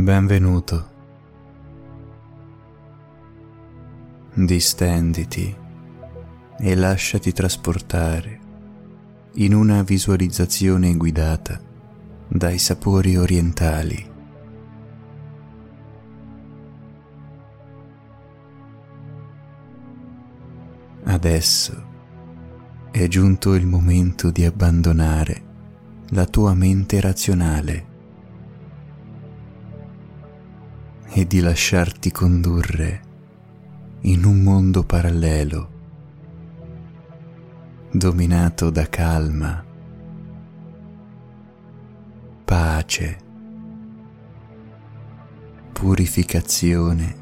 Benvenuto. Distenditi e lasciati trasportare in una visualizzazione guidata dai sapori orientali. Adesso è giunto il momento di abbandonare la tua mente razionale e di lasciarti condurre in un mondo parallelo, dominato da calma, pace, purificazione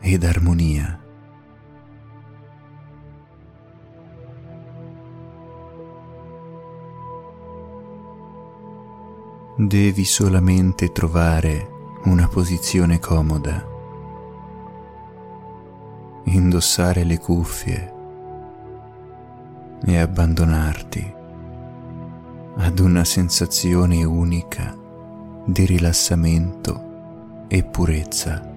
ed armonia. Devi solamente trovare una posizione comoda, indossare le cuffie e abbandonarti ad una sensazione unica di rilassamento e purezza.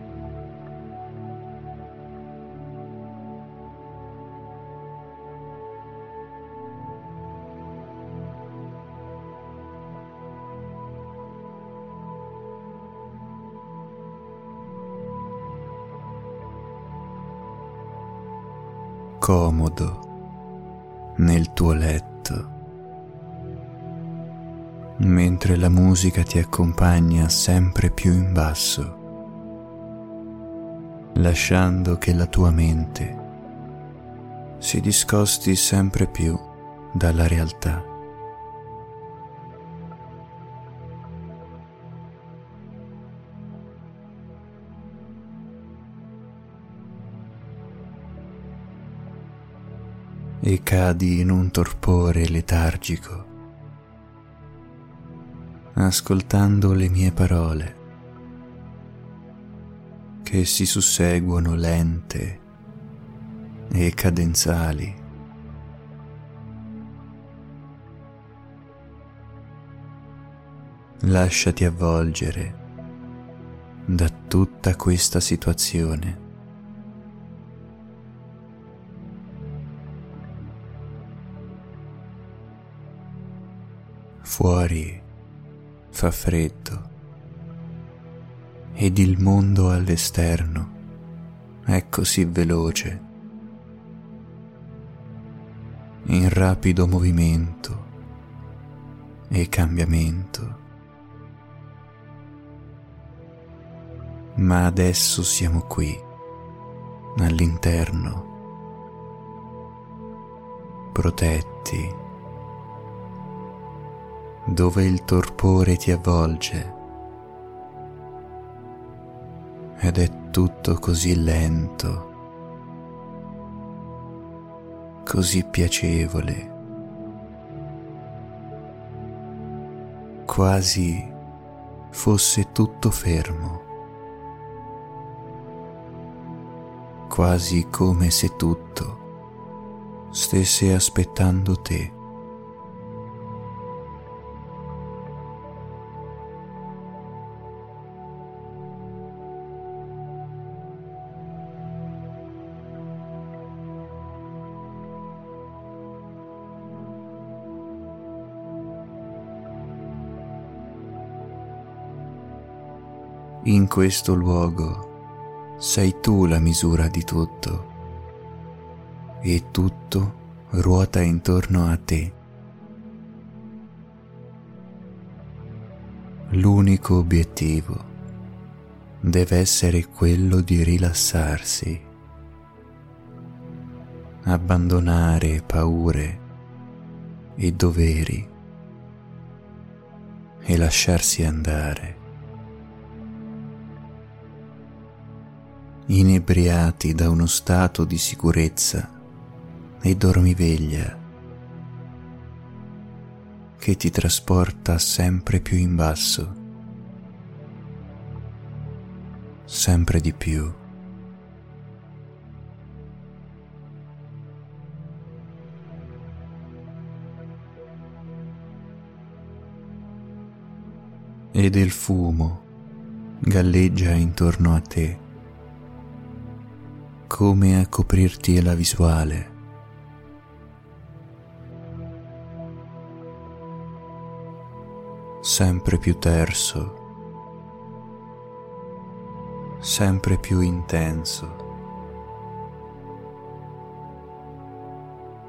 Comodo nel tuo letto, mentre la musica ti accompagna sempre più in basso, lasciando che la tua mente si discosti sempre più dalla realtà. E cadi in un torpore letargico, ascoltando le mie parole che si susseguono lente e cadenzali. Lasciati avvolgere da tutta questa situazione. Fuori fa freddo ed il mondo all'esterno è così veloce, in rapido movimento e cambiamento. Ma adesso siamo qui, all'interno, protetti dove il torpore ti avvolge ed è tutto così lento, così piacevole, quasi fosse tutto fermo, quasi come se tutto stesse aspettando te. Questo luogo sei tu la misura di tutto e tutto ruota intorno a te. L'unico obiettivo deve essere quello di rilassarsi, abbandonare paure e doveri e lasciarsi andare. Inebriati da uno stato di sicurezza e dormiveglia che ti trasporta sempre più in basso, sempre di più. Ed il fumo galleggia intorno a te, come a coprirti la visuale. sempre più terso, sempre più intenso.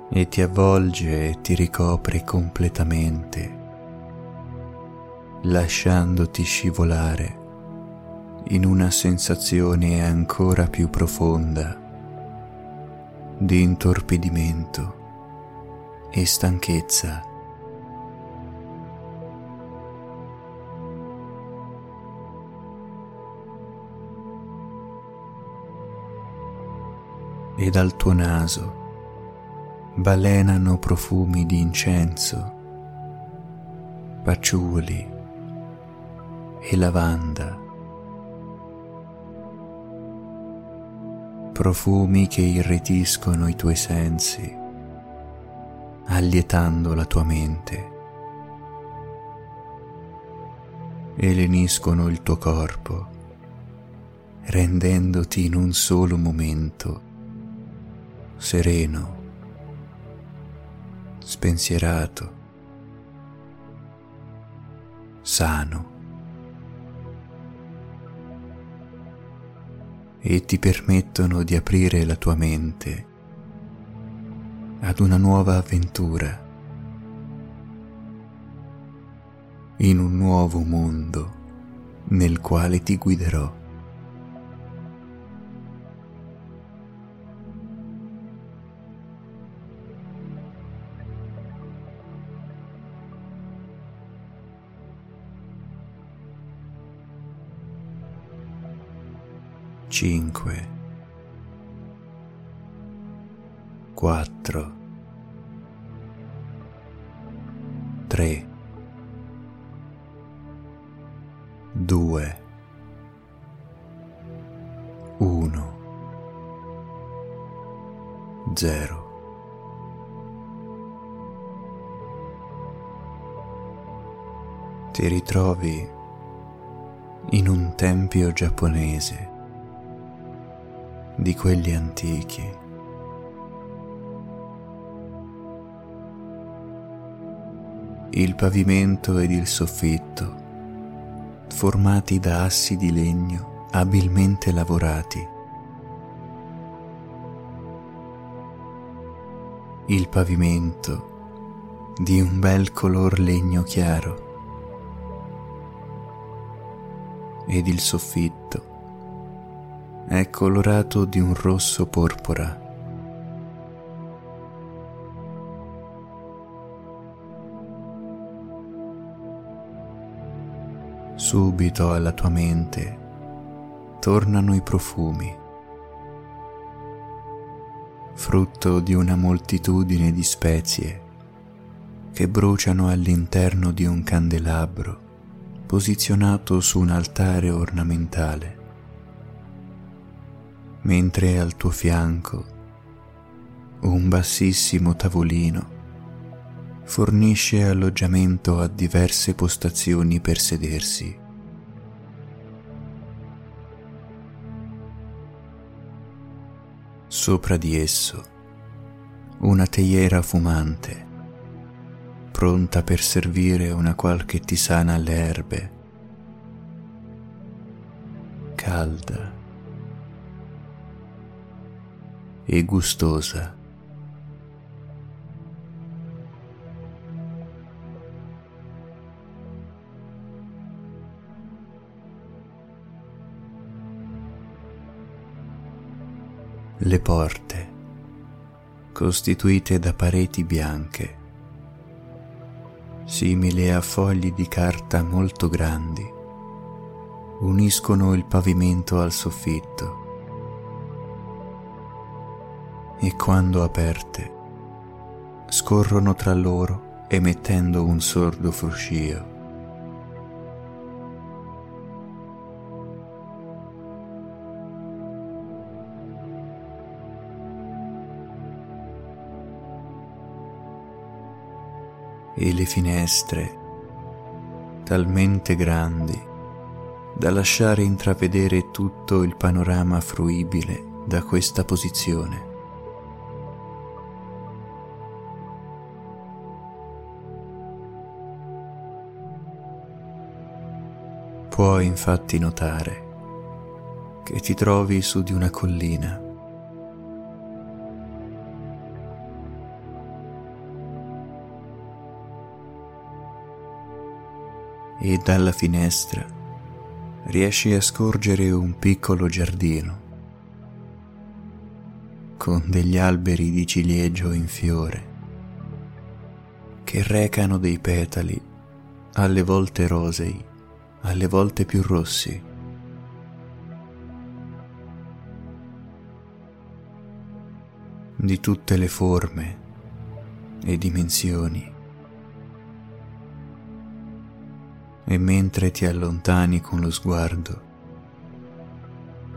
E ti avvolge e ti ricopre completamente, lasciandoti scivolare in una sensazione ancora più profonda di intorpidimento e stanchezza. e dal tuo naso balenano profumi di incenso, paciuli e lavanda. Profumi che irretiscono i tuoi sensi, allietando la tua mente. E leniscono il tuo corpo, rendendoti in un solo momento sereno, spensierato, sano e ti permettono di aprire la tua mente ad una nuova avventura in un nuovo mondo nel quale ti guiderò. Cinque, quattro, tre, due, uno, zero. Ti ritrovi in un tempio giapponese di quelli antichi. Il pavimento ed il soffitto, formati da assi di legno abilmente lavorati. Il pavimento di un bel color legno chiaro ed il soffitto è colorato di un rosso porpora. Subito alla tua mente tornano i profumi, frutto di una moltitudine di spezie che bruciano all'interno di un candelabro posizionato su un altare ornamentale mentre al tuo fianco un bassissimo tavolino fornisce alloggiamento a diverse postazioni per sedersi. Sopra di esso una teiera fumante, pronta per servire una qualche tisana alle erbe, calda e gustosa. Le porte, costituite da pareti bianche, simili a fogli di carta molto grandi, uniscono il pavimento al soffitto e quando aperte scorrono tra loro emettendo un sordo fruscio. e le finestre, talmente grandi da lasciare intravedere tutto il panorama fruibile da questa posizione. Puoi infatti notare che ti trovi su di una collina. E dalla finestra riesci a scorgere un piccolo giardino con degli alberi di ciliegio in fiore che recano dei petali alle volte rosei, alle volte più rossi. di tutte le forme e dimensioni. e mentre ti allontani con lo sguardo,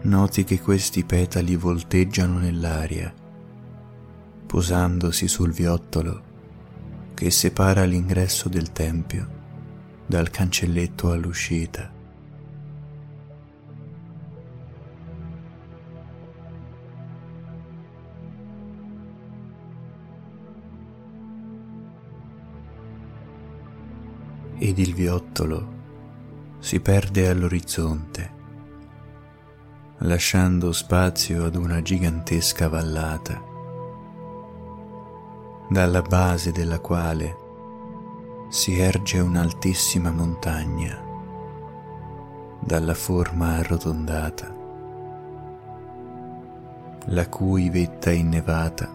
noti che questi petali volteggiano nell'aria, posandosi sul viottolo che separa l'ingresso del tempio dal cancelletto all'uscita. ed il viottolo si perde all'orizzonte, lasciando spazio ad una gigantesca vallata, dalla base della quale si erge un'altissima montagna, dalla forma arrotondata, la cui vetta innevata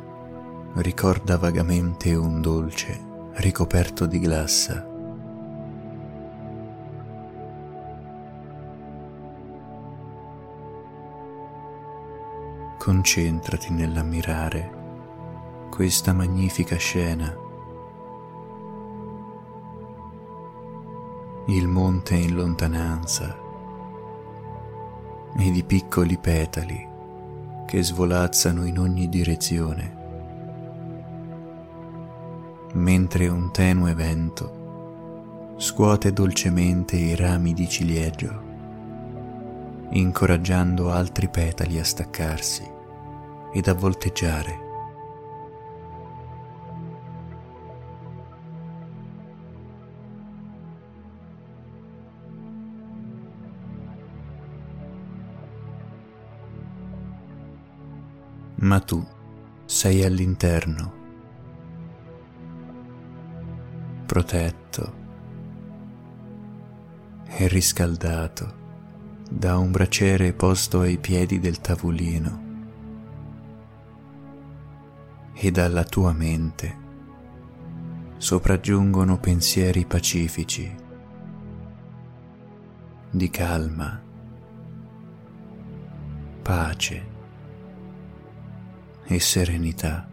ricorda vagamente un dolce ricoperto di glassa concentrati nell'ammirare questa magnifica scena. Il monte in lontananza ed i piccoli petali che svolazzano in ogni direzione, mentre un tenue vento scuote dolcemente i rami di ciliegio, incoraggiando altri petali a staccarsi ed a volteggiare. Ma tu sei all'interno, protetto e riscaldato da un braciere posto ai piedi del tavolino e dalla tua mente sopraggiungono pensieri pacifici, di calma, pace e serenità.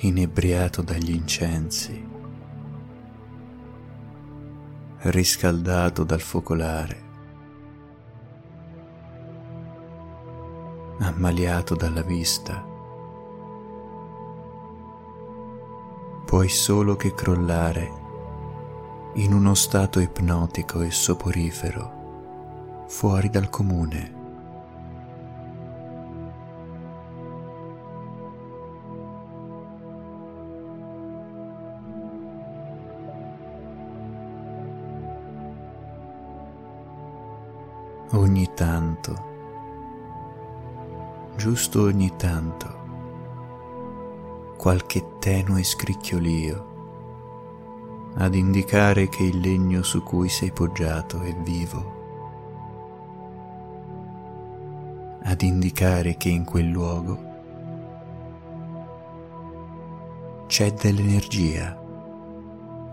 inebriato dagli incensi riscaldato dal focolare, ammaliato dalla vista, puoi solo che crollare in uno stato ipnotico e soporifero fuori dal comune. ogni tanto, giusto ogni tanto, qualche tenue scricchiolio ad indicare che il legno su cui sei poggiato è vivo, ad indicare che in quel luogo c'è dell'energia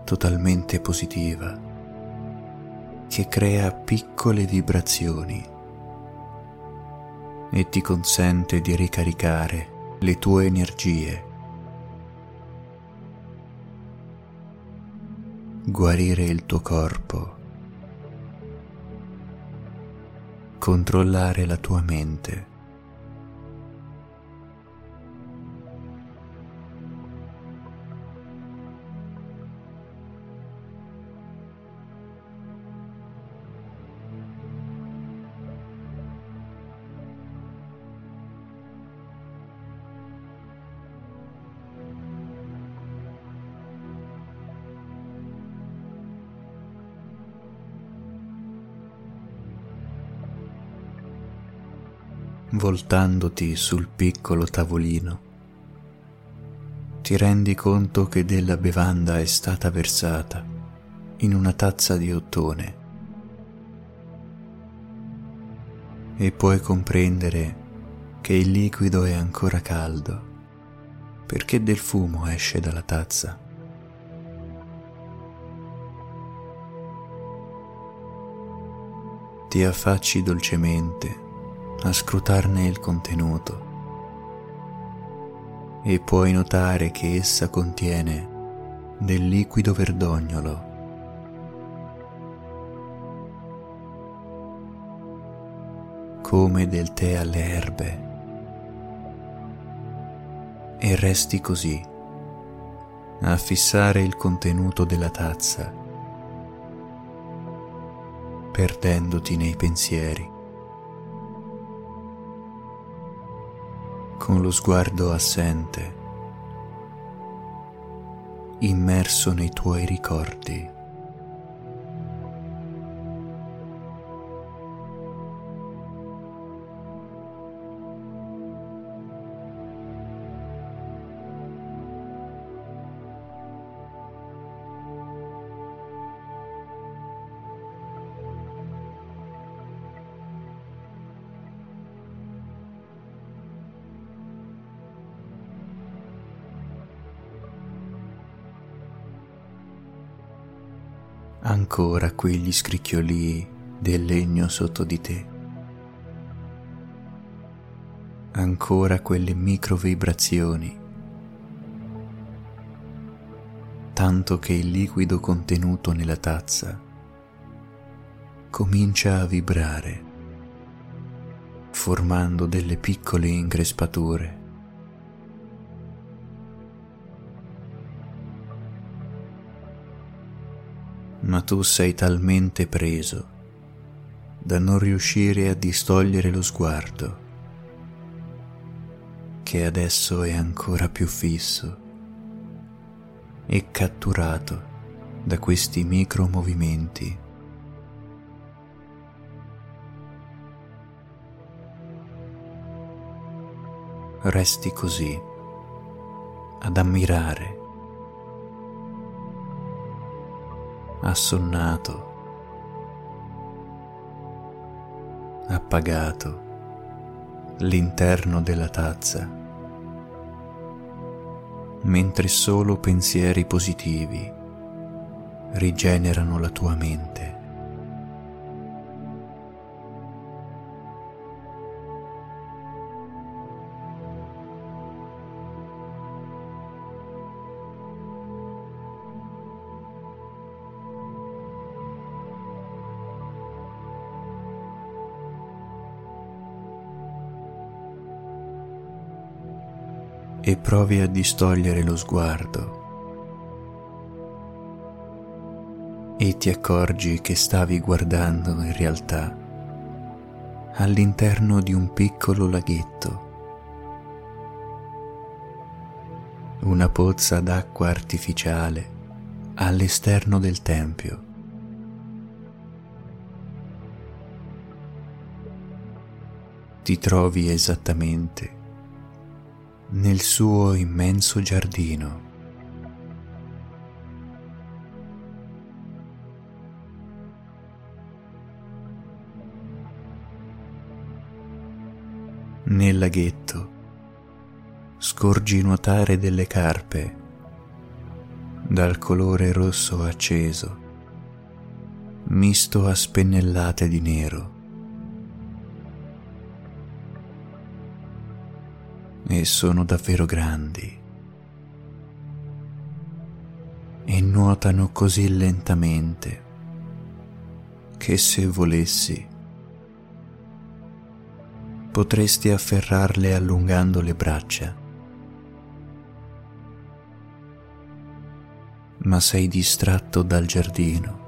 totalmente positiva che crea piccole vibrazioni e ti consente di ricaricare le tue energie, guarire il tuo corpo, controllare la tua mente voltandoti sul piccolo tavolino, ti rendi conto che della bevanda è stata versata in una tazza di ottone e puoi comprendere che il liquido è ancora caldo perché del fumo esce dalla tazza. Ti affacci dolcemente a scrutarne il contenuto e puoi notare che essa contiene del liquido verdognolo. come del tè alle erbe e resti così a fissare il contenuto della tazza, perdendoti nei pensieri. Con lo sguardo assente, immerso nei tuoi ricordi. Ancora quegli scricchiolii del legno sotto di te, ancora quelle micro vibrazioni, tanto che il liquido contenuto nella tazza comincia a vibrare, formando delle piccole increspature tu sei talmente preso da non riuscire a distogliere lo sguardo che adesso è ancora più fisso e catturato da questi micro movimenti. Resti così ad ammirare assonnato, appagato l'interno della tazza, mentre solo pensieri positivi rigenerano la tua mente. E provi a distogliere lo sguardo e ti accorgi che stavi guardando in realtà all'interno di un piccolo laghetto, una pozza d'acqua artificiale all'esterno del tempio. Ti trovi esattamente nel suo immenso giardino. Nel laghetto scorgi nuotare delle carpe dal colore rosso acceso, misto a spennellate di nero. E sono davvero grandi e nuotano così lentamente che se volessi potresti afferrarle allungando le braccia. Ma sei distratto dal giardino,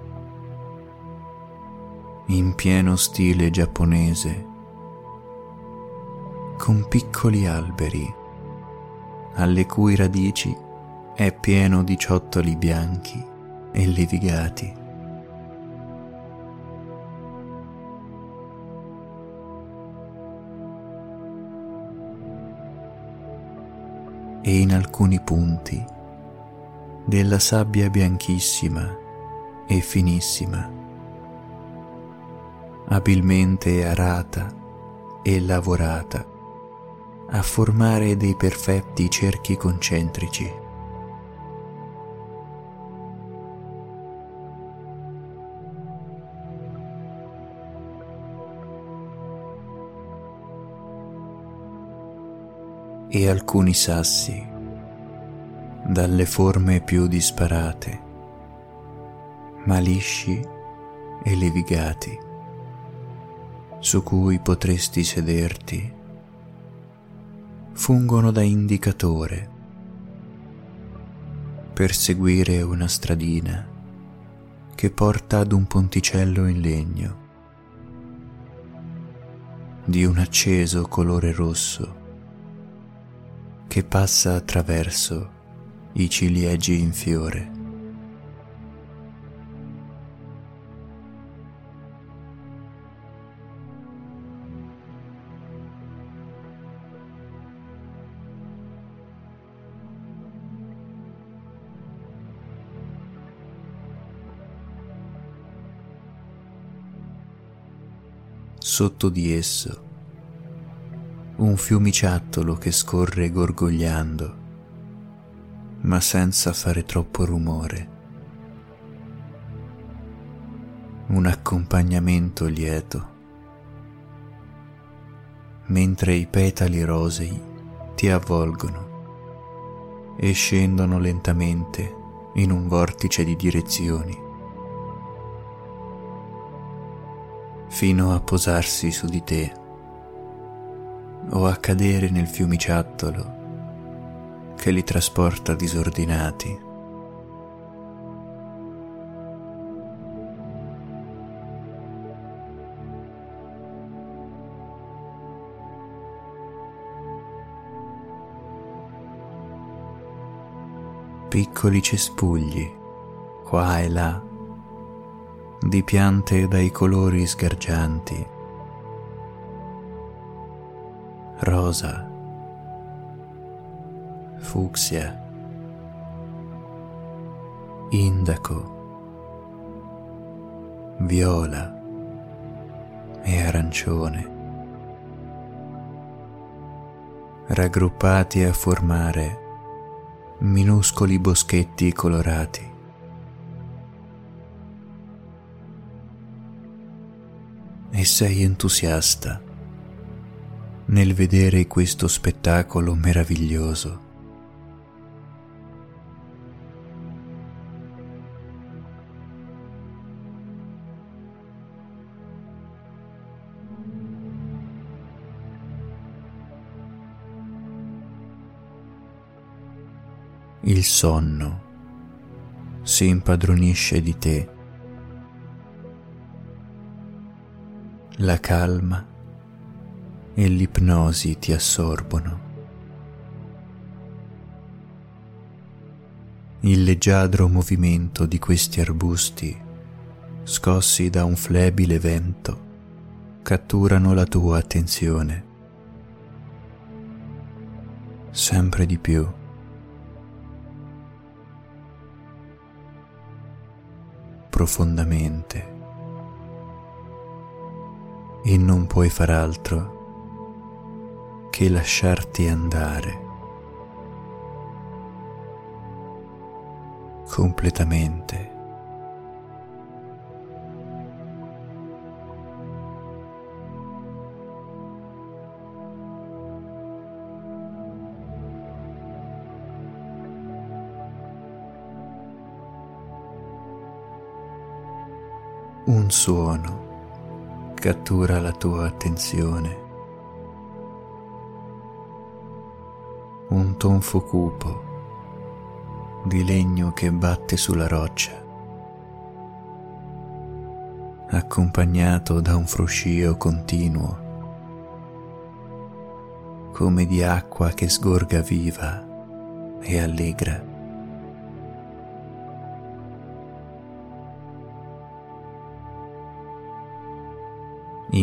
in pieno stile giapponese, con piccoli alberi, alle cui radici è pieno di ciottoli bianchi e levigati. e in alcuni punti della sabbia bianchissima e finissima, abilmente arata e lavorata a formare dei perfetti cerchi concentrici. e alcuni sassi dalle forme più disparate, ma lisci e levigati, su cui potresti sederti, fungono da indicatore per seguire una stradina che porta ad un ponticello in legno di un acceso colore rosso che passa attraverso i ciliegi in fiore. Sotto di esso. Un fiumiciattolo che scorre gorgogliando, ma senza fare troppo rumore. Un accompagnamento lieto, mentre i petali rosei ti avvolgono e scendono lentamente in un vortice di direzioni, fino a posarsi su di te o a cadere nel fiumiciattolo che li trasporta disordinati. Piccoli cespugli, qua e là, di piante dai colori sgargianti. Rosa, fucsia, indaco, viola. E arancione, raggruppati a formare minuscoli boschetti colorati. E sei entusiasta nel vedere questo spettacolo meraviglioso. Il sonno si impadronisce di te. La calma e l'ipnosi ti assorbono. Il leggiadro movimento di questi arbusti, scossi da un flebile vento, catturano la tua attenzione. Sempre di più. Profondamente. E non puoi far altro che lasciarti andare completamente. Un suono cattura la tua attenzione. Un tonfo cupo di legno che batte sulla roccia, accompagnato da un fruscio continuo, come di acqua che sgorga viva e allegra.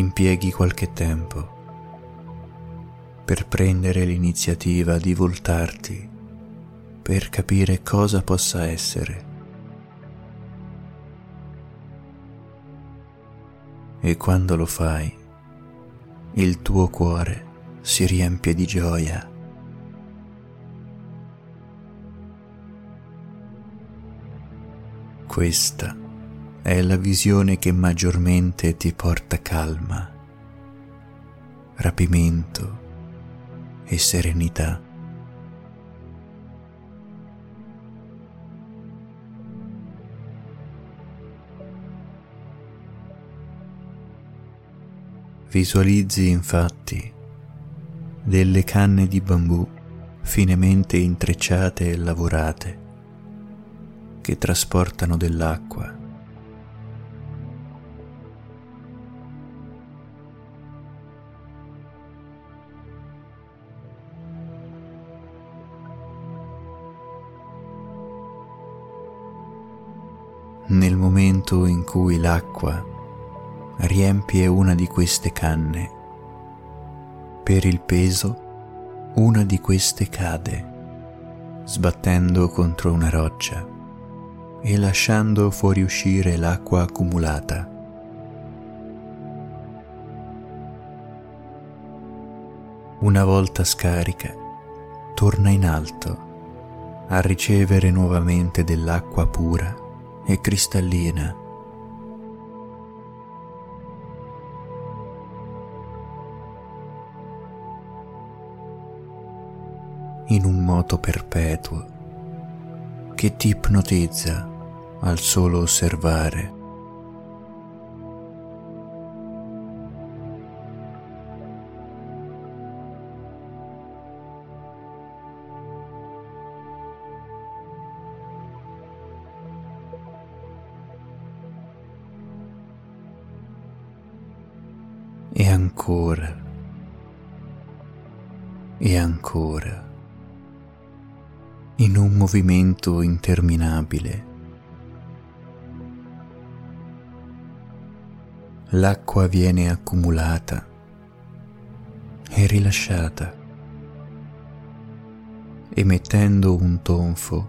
Impieghi qualche tempo per prendere l'iniziativa di voltarti per capire cosa possa essere. E quando lo fai, il tuo cuore si riempie di gioia. Questa è la visione che maggiormente ti porta calma, rapimento e serenità. Visualizzi infatti delle canne di bambù finemente intrecciate e lavorate che trasportano dell'acqua. Nel momento in cui l'acqua riempie una di queste canne. Per il peso, una di queste cade, sbattendo contro una roccia e lasciando fuoriuscire l'acqua accumulata. Una volta scarica, torna in alto a ricevere nuovamente dell'acqua pura e cristallina in un moto perpetuo che ti ipnotizza al solo osservare. E ancora, e ancora. In un movimento interminabile. L'acqua viene accumulata e rilasciata, emettendo un tonfo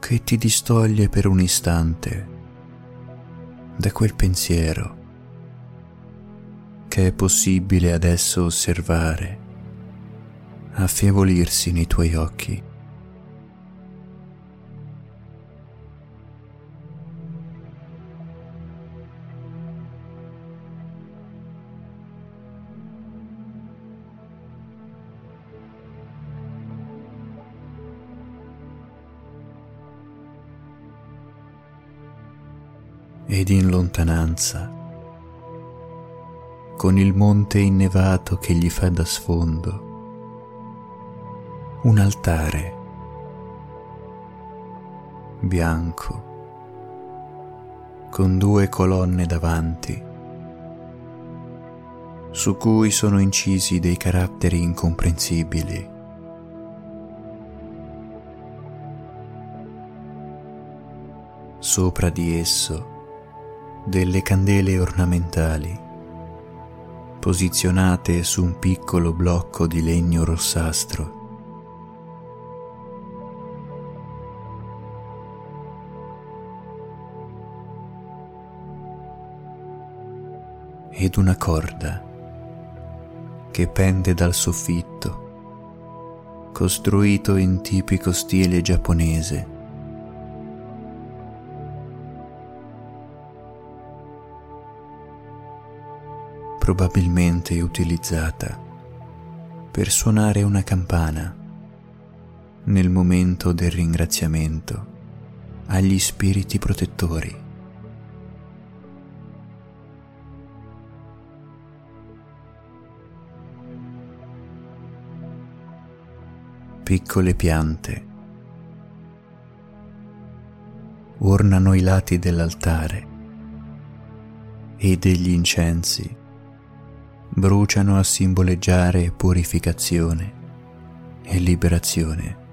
che ti distoglie per un istante da quel pensiero che è possibile adesso osservare, affievolirsi nei tuoi occhi. ed in lontananza, con il monte innevato che gli fa da sfondo, un altare bianco con due colonne davanti su cui sono incisi dei caratteri incomprensibili. Sopra di esso delle candele ornamentali posizionate su un piccolo blocco di legno rossastro. ed una corda che pende dal soffitto, costruito in tipico stile giapponese. Probabilmente utilizzata per suonare una campana nel momento del ringraziamento agli spiriti protettori. piccole piante ornano i lati dell'altare e degli incensi bruciano a simboleggiare purificazione e liberazione.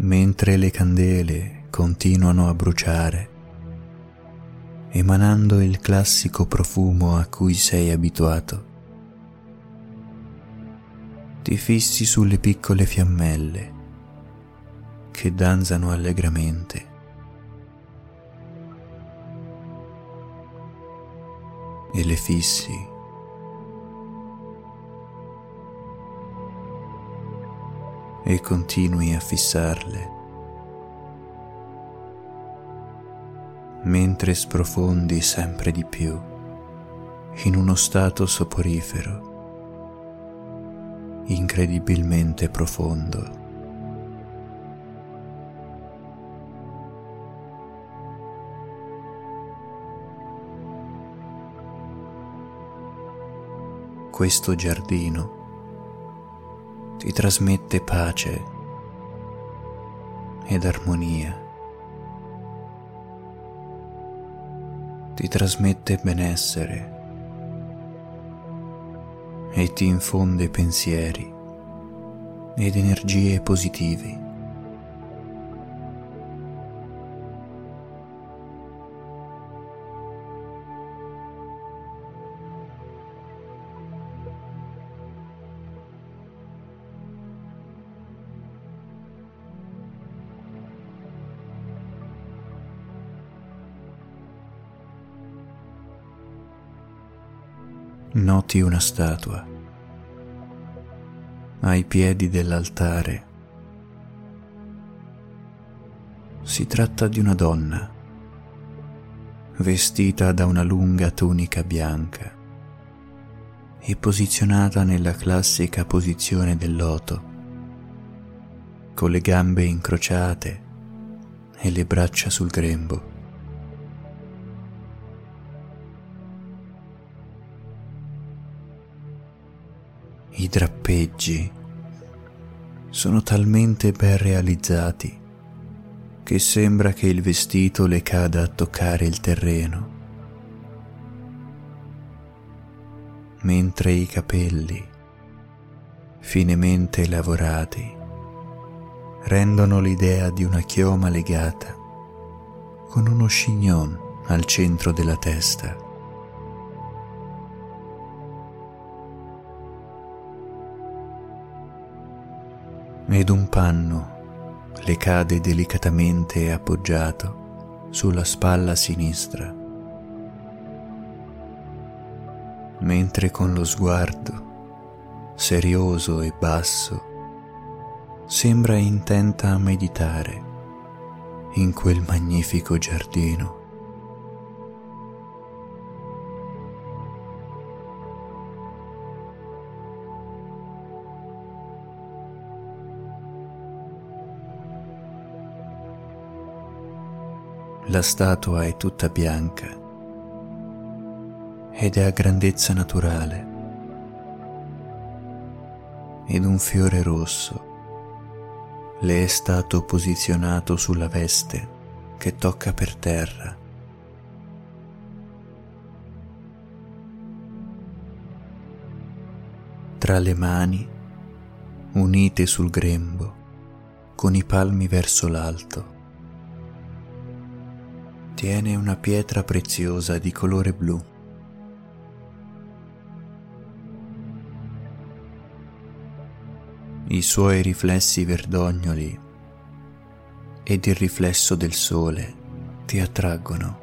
Mentre le candele continuano a bruciare, emanando il classico profumo a cui sei abituato. Ti fissi sulle piccole fiammelle che danzano allegramente. E le fissi. E continui a fissarle. mentre sprofondi sempre di più in uno stato soporifero, incredibilmente profondo. Questo giardino ti trasmette pace ed armonia. ti trasmette benessere e ti infonde pensieri ed energie positive. Noti una statua ai piedi dell'altare. Si tratta di una donna vestita da una lunga tunica bianca e posizionata nella classica posizione del loto, con le gambe incrociate e le braccia sul grembo. I drappeggi sono talmente ben realizzati che sembra che il vestito le cada a toccare il terreno, mentre i capelli, finemente lavorati, rendono l'idea di una chioma legata con uno chignon al centro della testa. Ed un panno le cade delicatamente appoggiato sulla spalla sinistra, mentre con lo sguardo, serioso e basso, sembra intenta a meditare in quel magnifico giardino. La statua è tutta bianca ed è a grandezza naturale ed un fiore rosso le è stato posizionato sulla veste che tocca per terra. Tra le mani, unite sul grembo, con i palmi verso l'alto, tiene una pietra preziosa di colore blu. I suoi riflessi verdognoli ed il riflesso del sole ti attraggono.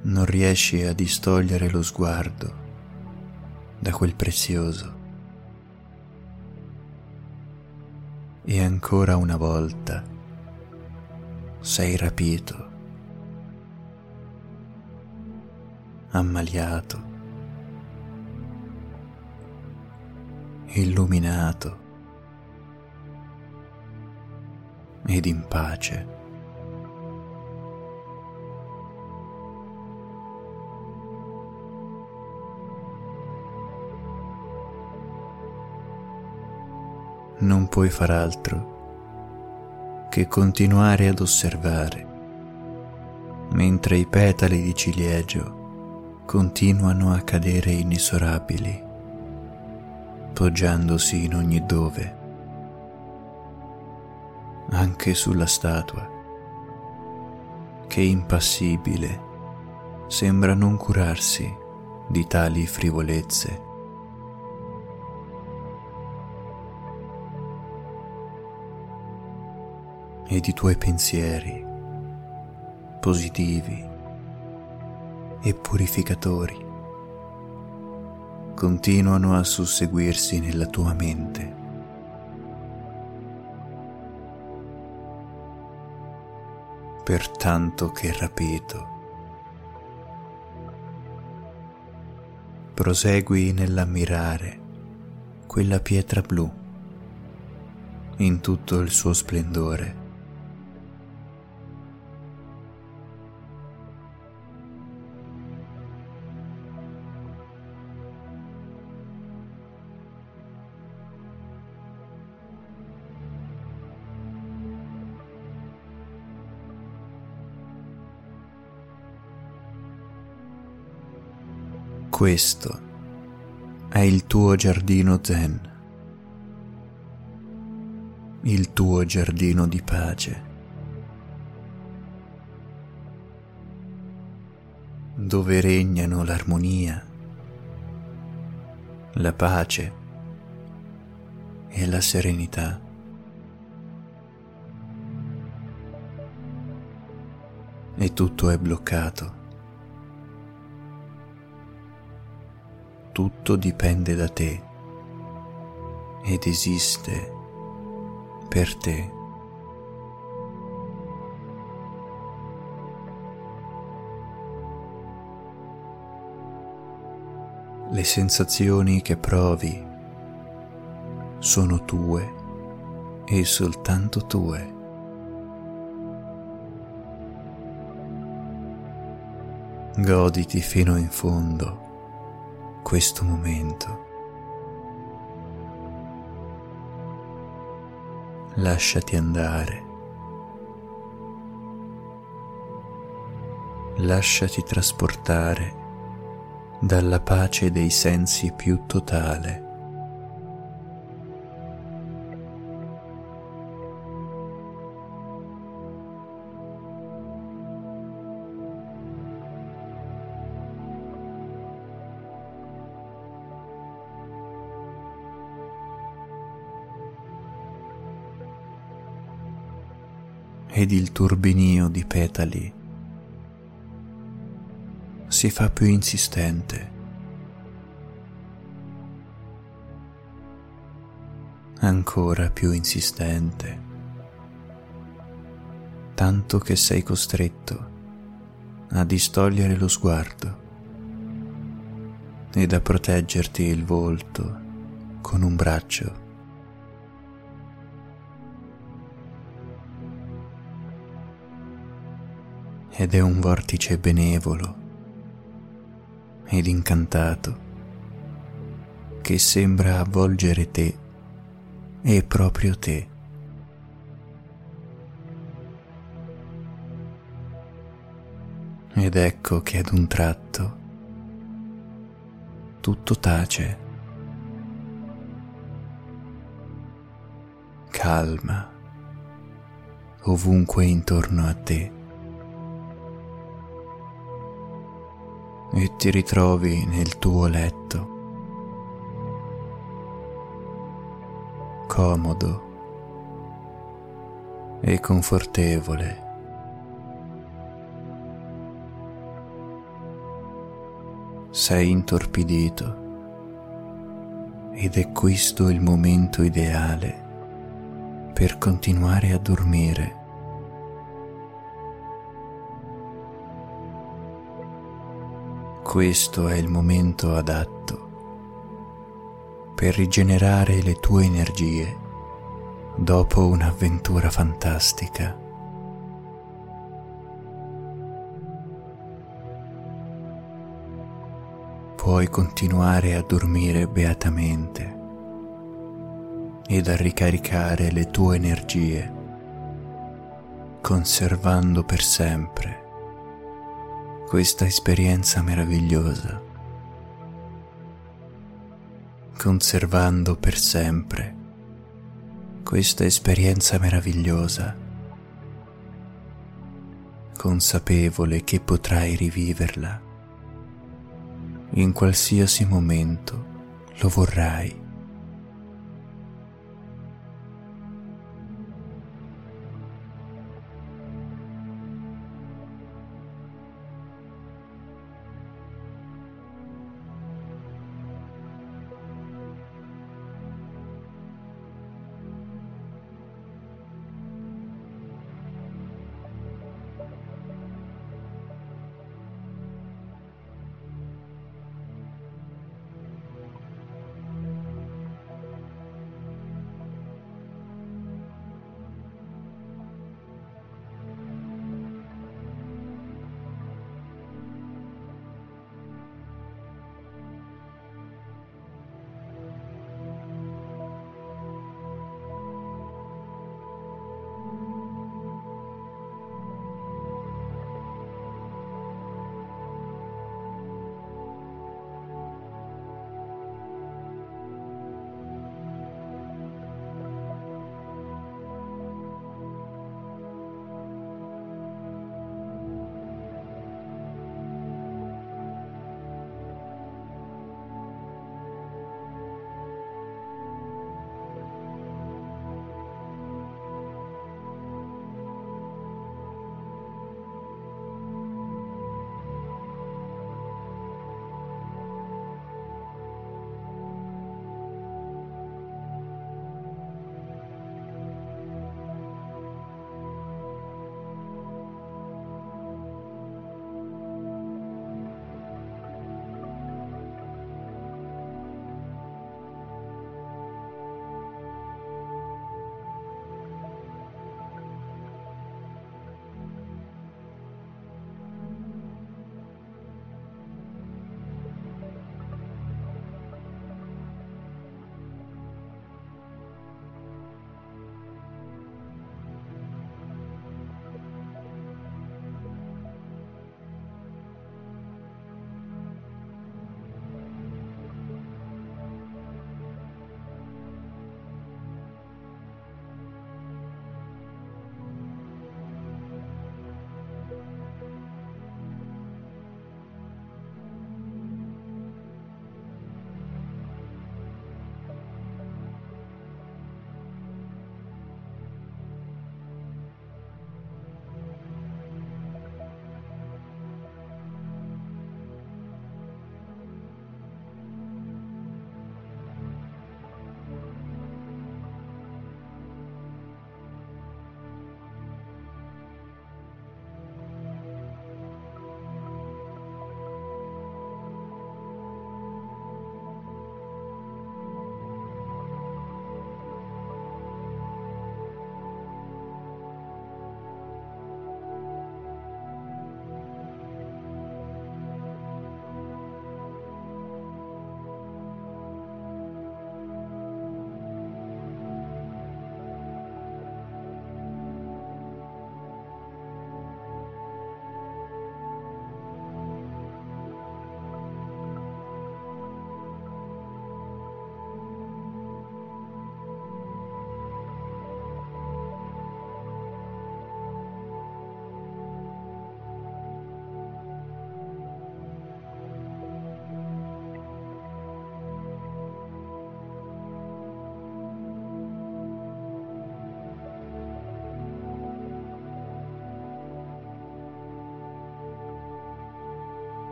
Non riesci a distogliere lo sguardo da quel prezioso. E ancora una volta sei rapito, ammaliato, illuminato ed in pace. Non puoi far altro che continuare ad osservare, mentre i petali di ciliegio continuano a cadere inesorabili, poggiandosi in ogni dove, anche sulla statua, che impassibile sembra non curarsi di tali frivolezze. Ed i tuoi pensieri positivi e purificatori continuano a susseguirsi nella tua mente. Per tanto che rapito, prosegui nell'ammirare quella pietra blu in tutto il suo splendore Questo è il tuo giardino zen, il tuo giardino di pace, dove regnano l'armonia, la pace e la serenità. E tutto è bloccato tutto dipende da te ed esiste per te. Le sensazioni che provi sono tue e soltanto tue. Goditi fino in fondo questo momento. Lasciati andare. Lasciati trasportare dalla pace dei sensi più totale. Ed il turbinio di petali si fa più insistente. Ancora più insistente, tanto che sei costretto a distogliere lo sguardo ed a proteggerti il volto con un braccio ed è un vortice benevolo ed incantato che sembra avvolgere te e proprio te. Ed ecco che ad un tratto tutto tace, calma ovunque intorno a te. E ti ritrovi nel tuo letto. comodo e confortevole. Sei intorpidito ed è questo il momento ideale per continuare a dormire. Questo è il momento adatto per rigenerare le tue energie dopo un'avventura fantastica. Puoi continuare a dormire beatamente ed a ricaricare le tue energie, conservando per sempre questa esperienza meravigliosa, conservando per sempre questa esperienza meravigliosa, consapevole che potrai riviverla in qualsiasi momento lo vorrai.